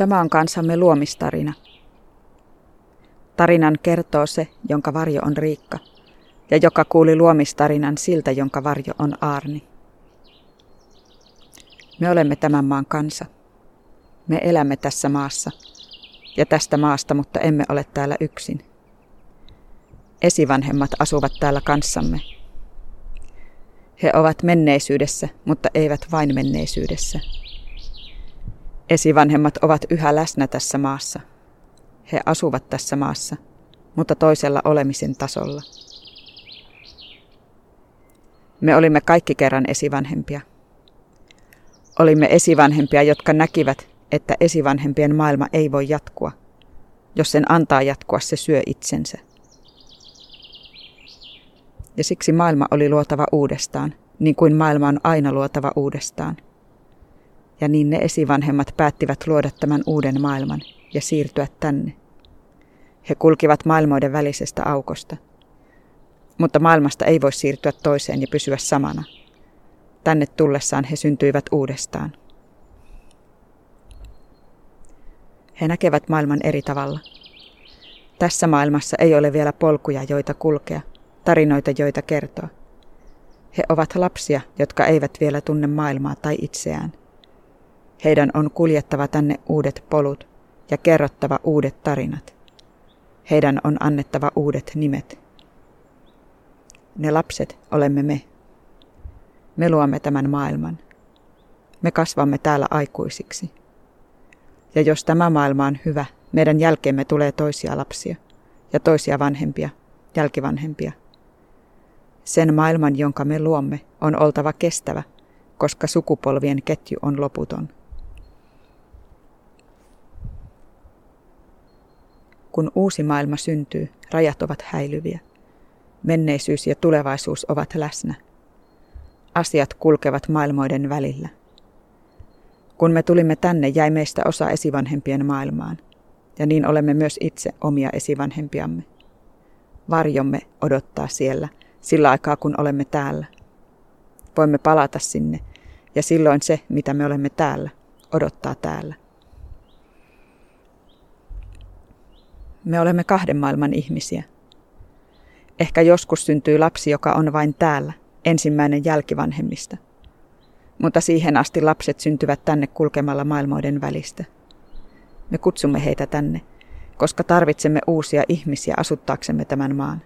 Tämä on kansamme luomistarina. Tarinan kertoo se, jonka varjo on Riikka, ja joka kuuli luomistarinan siltä, jonka varjo on Aarni. Me olemme tämän maan kansa. Me elämme tässä maassa ja tästä maasta, mutta emme ole täällä yksin. Esivanhemmat asuvat täällä kanssamme. He ovat menneisyydessä, mutta eivät vain menneisyydessä. Esivanhemmat ovat yhä läsnä tässä maassa. He asuvat tässä maassa, mutta toisella olemisen tasolla. Me olimme kaikki kerran esivanhempia. Olimme esivanhempia, jotka näkivät, että esivanhempien maailma ei voi jatkua. Jos sen antaa jatkua, se syö itsensä. Ja siksi maailma oli luotava uudestaan, niin kuin maailma on aina luotava uudestaan. Ja niin ne esivanhemmat päättivät luoda tämän uuden maailman ja siirtyä tänne. He kulkivat maailmoiden välisestä aukosta. Mutta maailmasta ei voi siirtyä toiseen ja pysyä samana. Tänne tullessaan he syntyivät uudestaan. He näkevät maailman eri tavalla. Tässä maailmassa ei ole vielä polkuja, joita kulkea, tarinoita, joita kertoa. He ovat lapsia, jotka eivät vielä tunne maailmaa tai itseään. Heidän on kuljettava tänne uudet polut ja kerrottava uudet tarinat. Heidän on annettava uudet nimet. Ne lapset olemme me. Me luomme tämän maailman. Me kasvamme täällä aikuisiksi. Ja jos tämä maailma on hyvä, meidän jälkeemme tulee toisia lapsia ja toisia vanhempia, jälkivanhempia. Sen maailman, jonka me luomme, on oltava kestävä, koska sukupolvien ketju on loputon. Kun uusi maailma syntyy, rajat ovat häilyviä. Menneisyys ja tulevaisuus ovat läsnä. Asiat kulkevat maailmoiden välillä. Kun me tulimme tänne, jäi meistä osa esivanhempien maailmaan, ja niin olemme myös itse omia esivanhempiamme. Varjomme odottaa siellä, sillä aikaa kun olemme täällä. Voimme palata sinne, ja silloin se, mitä me olemme täällä, odottaa täällä. Me olemme kahden maailman ihmisiä. Ehkä joskus syntyy lapsi, joka on vain täällä, ensimmäinen jälkivanhemmista – mutta siihen asti lapset syntyvät tänne kulkemalla maailmoiden välistä. Me kutsumme heitä tänne, koska tarvitsemme uusia ihmisiä asuttaaksemme tämän maan.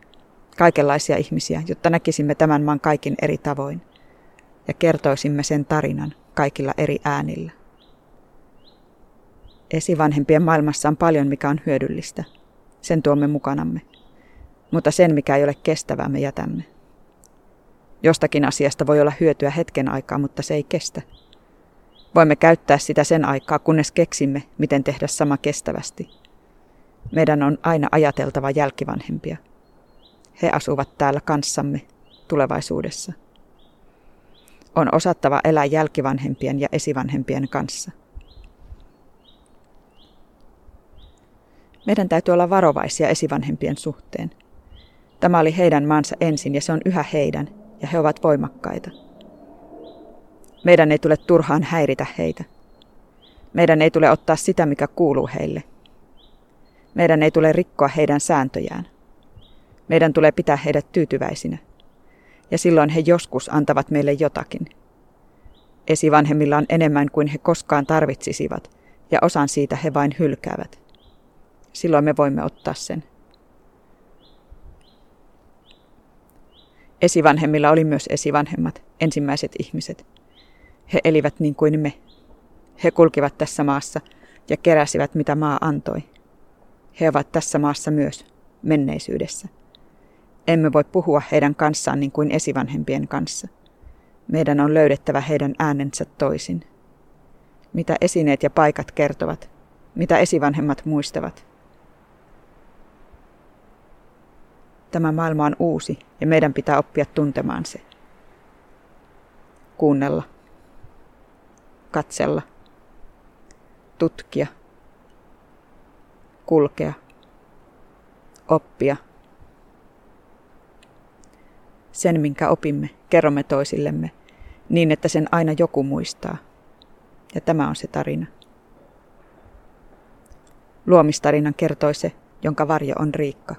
Kaikenlaisia ihmisiä, jotta näkisimme tämän maan kaikin eri tavoin ja kertoisimme sen tarinan kaikilla eri äänillä. Esivanhempien maailmassa on paljon, mikä on hyödyllistä. Sen tuomme mukanamme. Mutta sen, mikä ei ole kestävää, me jätämme. Jostakin asiasta voi olla hyötyä hetken aikaa, mutta se ei kestä. Voimme käyttää sitä sen aikaa, kunnes keksimme, miten tehdä sama kestävästi. Meidän on aina ajateltava jälkivanhempia. He asuvat täällä kanssamme tulevaisuudessa. On osattava elää jälkivanhempien ja esivanhempien kanssa. Meidän täytyy olla varovaisia esivanhempien suhteen. Tämä oli heidän maansa ensin ja se on yhä heidän, ja he ovat voimakkaita. Meidän ei tule turhaan häiritä heitä. Meidän ei tule ottaa sitä, mikä kuuluu heille. Meidän ei tule rikkoa heidän sääntöjään. Meidän tulee pitää heidät tyytyväisinä. Ja silloin he joskus antavat meille jotakin. Esivanhemmilla on enemmän kuin he koskaan tarvitsisivat, ja osan siitä he vain hylkäävät. Silloin me voimme ottaa sen. Esivanhemmilla oli myös esivanhemmat, ensimmäiset ihmiset. He elivät niin kuin me. He kulkivat tässä maassa ja keräsivät mitä maa antoi. He ovat tässä maassa myös, menneisyydessä. Emme voi puhua heidän kanssaan niin kuin esivanhempien kanssa. Meidän on löydettävä heidän äänensä toisin. Mitä esineet ja paikat kertovat, mitä esivanhemmat muistavat – Tämä maailma on uusi ja meidän pitää oppia tuntemaan se. Kuunnella. Katsella. Tutkia. Kulkea. Oppia. Sen, minkä opimme, kerromme toisillemme, niin että sen aina joku muistaa. Ja tämä on se tarina. Luomistarinan kertoi se, jonka varjo on Riikka.